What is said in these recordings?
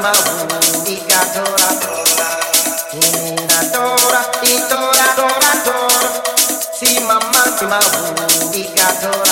Tora, y tora, tora, tora. Si mamá, si mamá, y tora.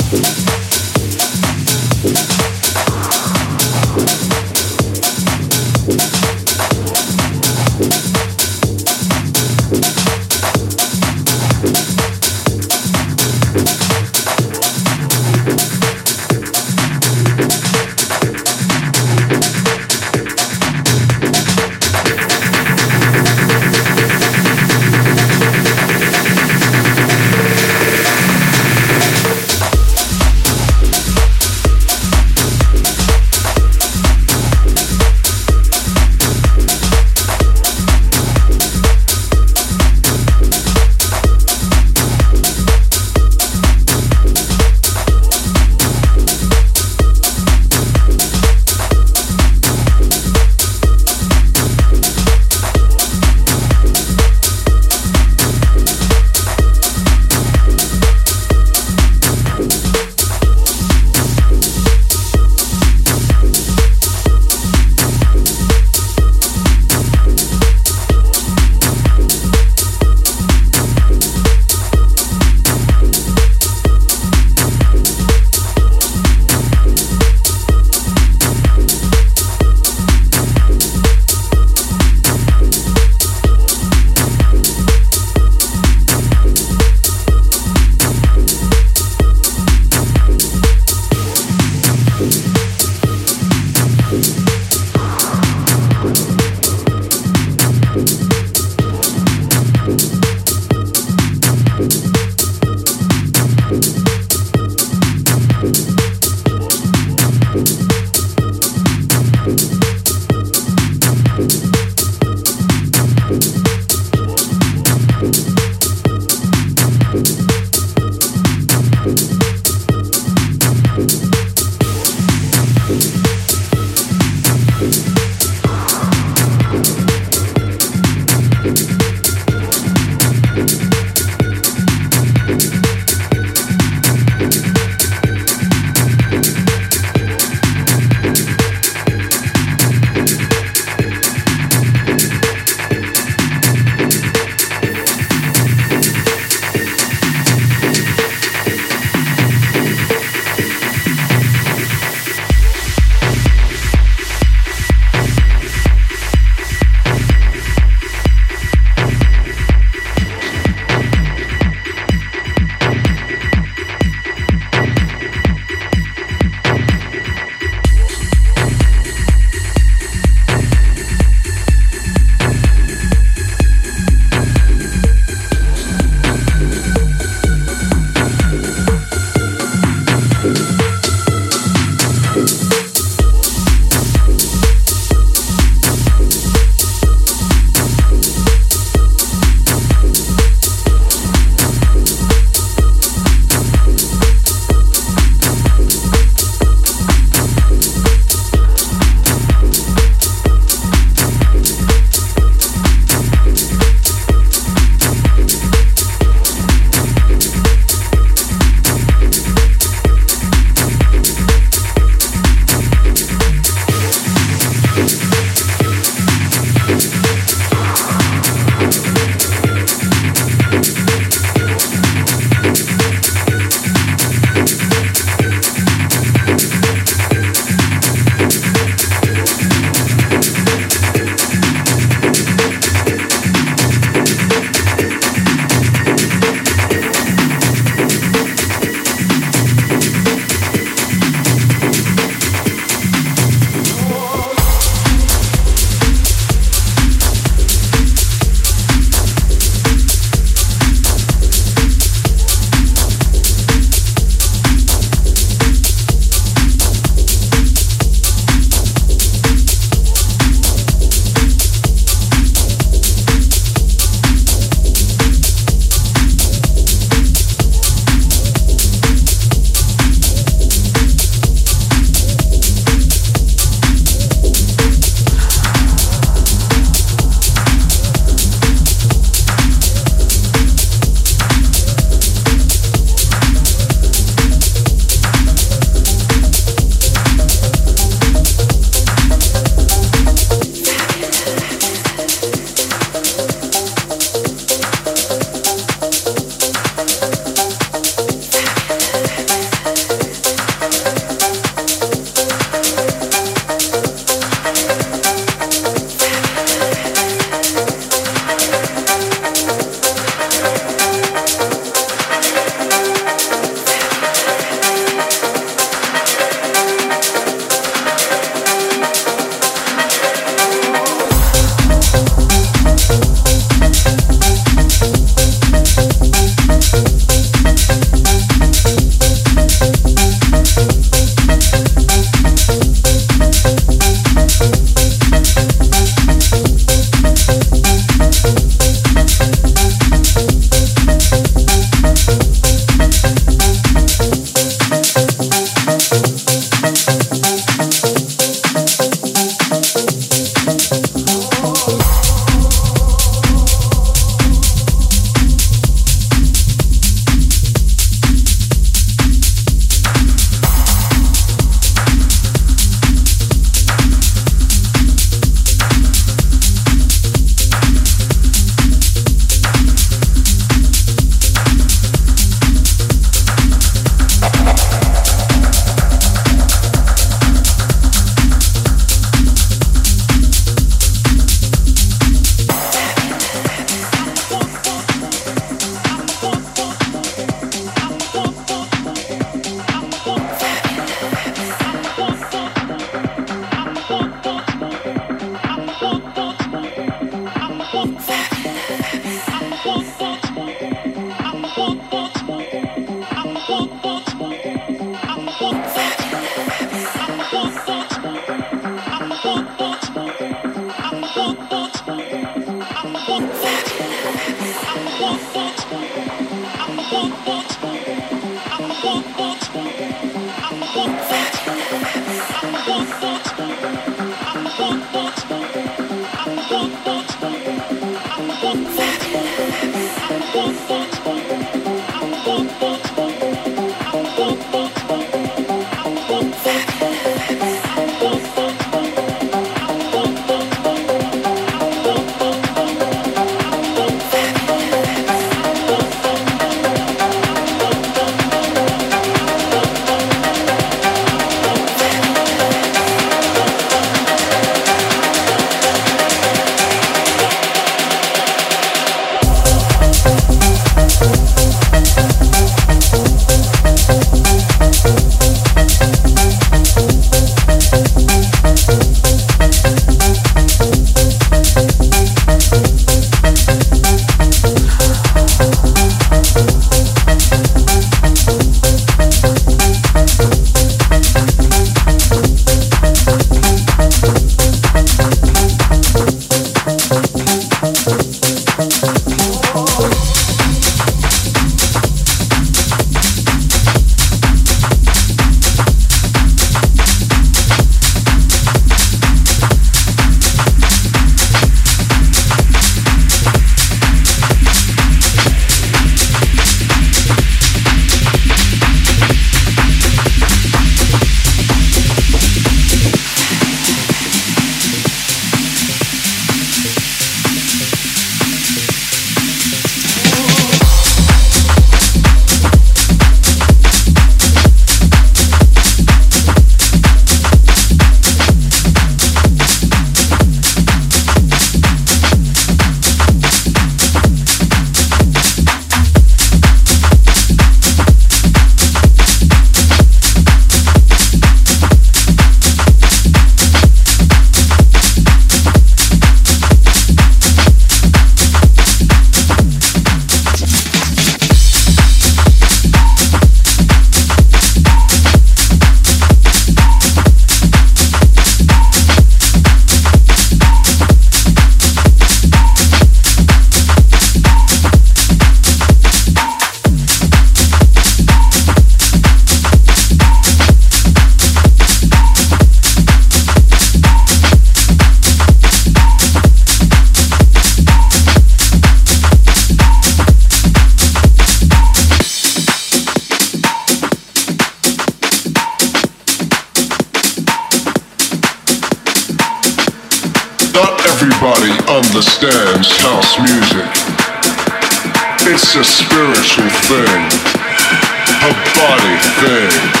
Bird.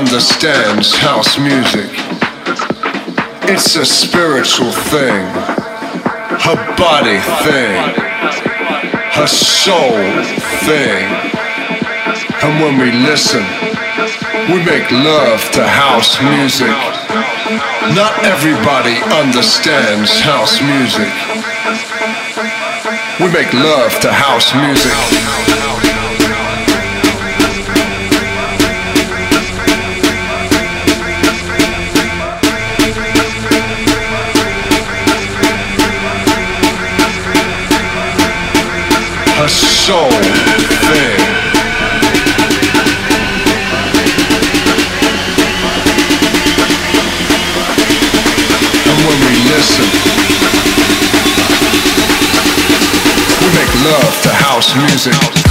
Understands house music. It's a spiritual thing, her body thing, her soul thing. And when we listen, we make love to house music. Not everybody understands house music. We make love to house music. And when we listen, we make love to house music.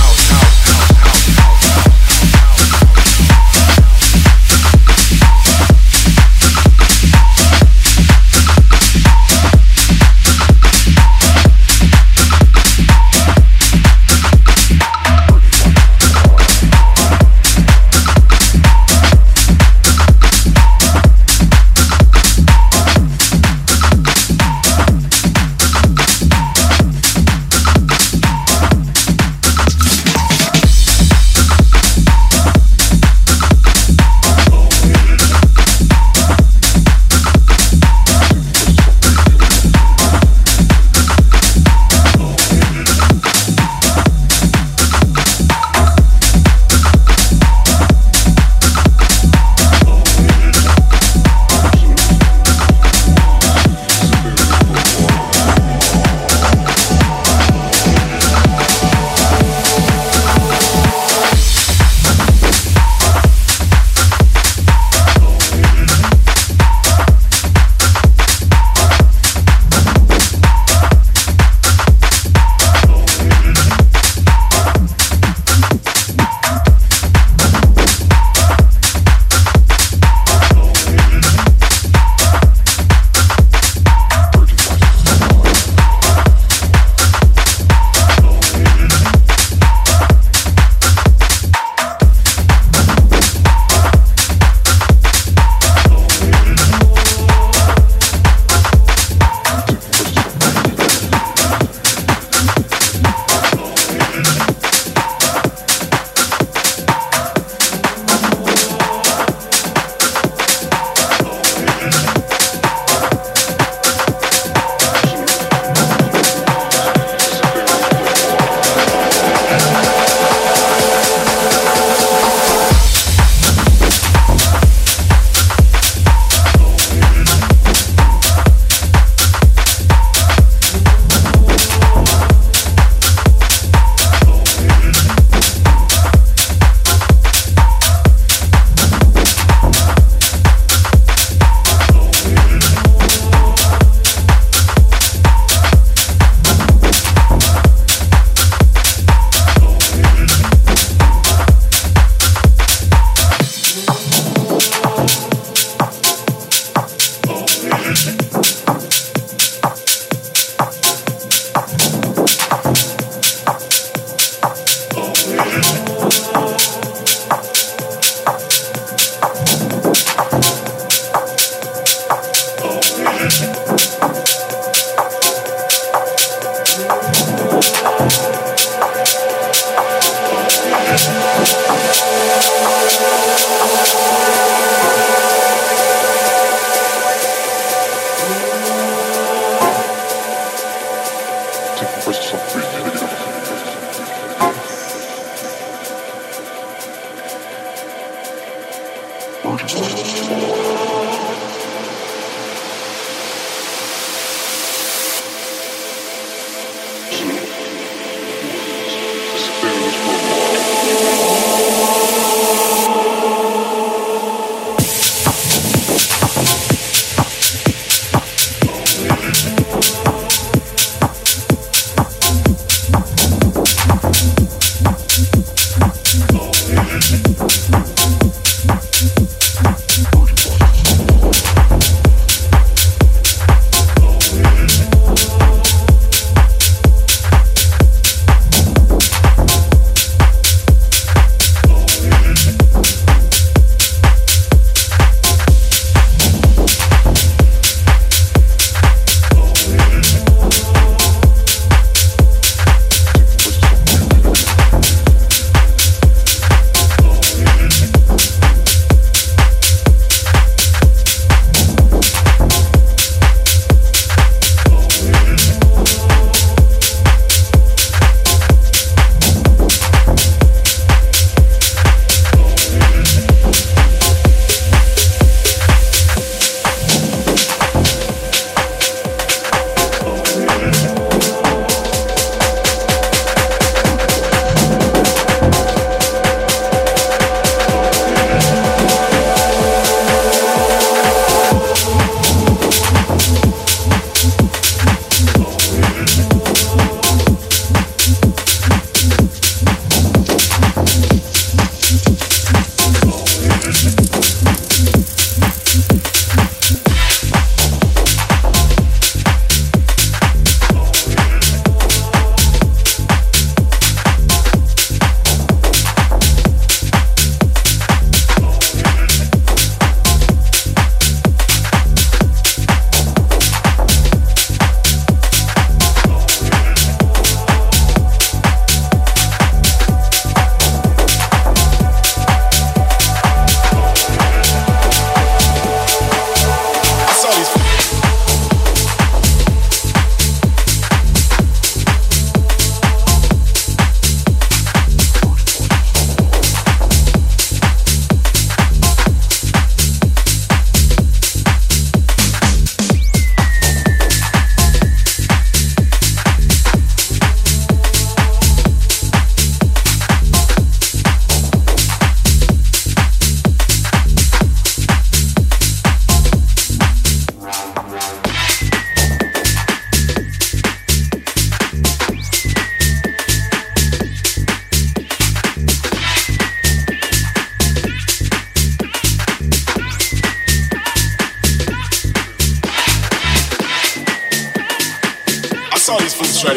Around,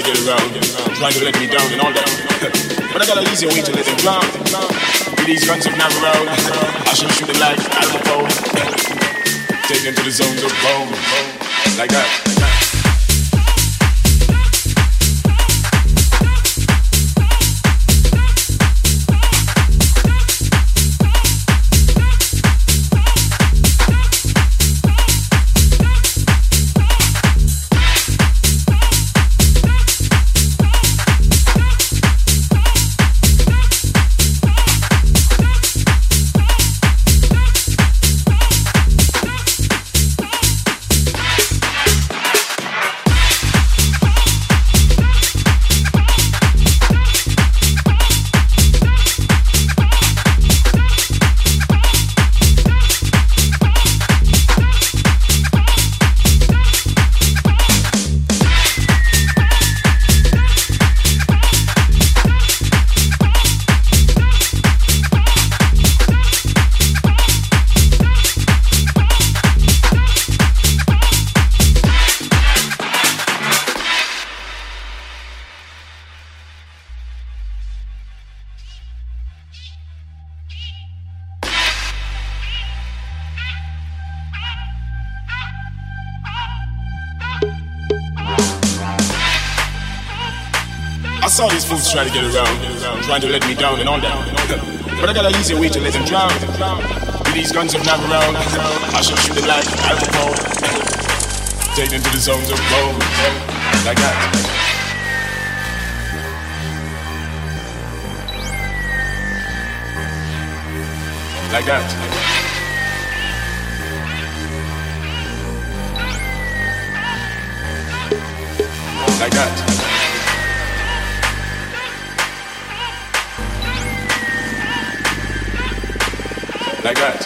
get around, trying to let me down and all that. but I got an easier way to let them drown. With these guns of around, I should shoot it like Al Capone. Take them to the zones of bone, like that. saw these try to get around, trying to let me down and all that. But I got an easier way to let them drown. With these guns of never around, I should shoot it like alcohol. Take them to the zones of gold, like that. Like that. Like that. Like that.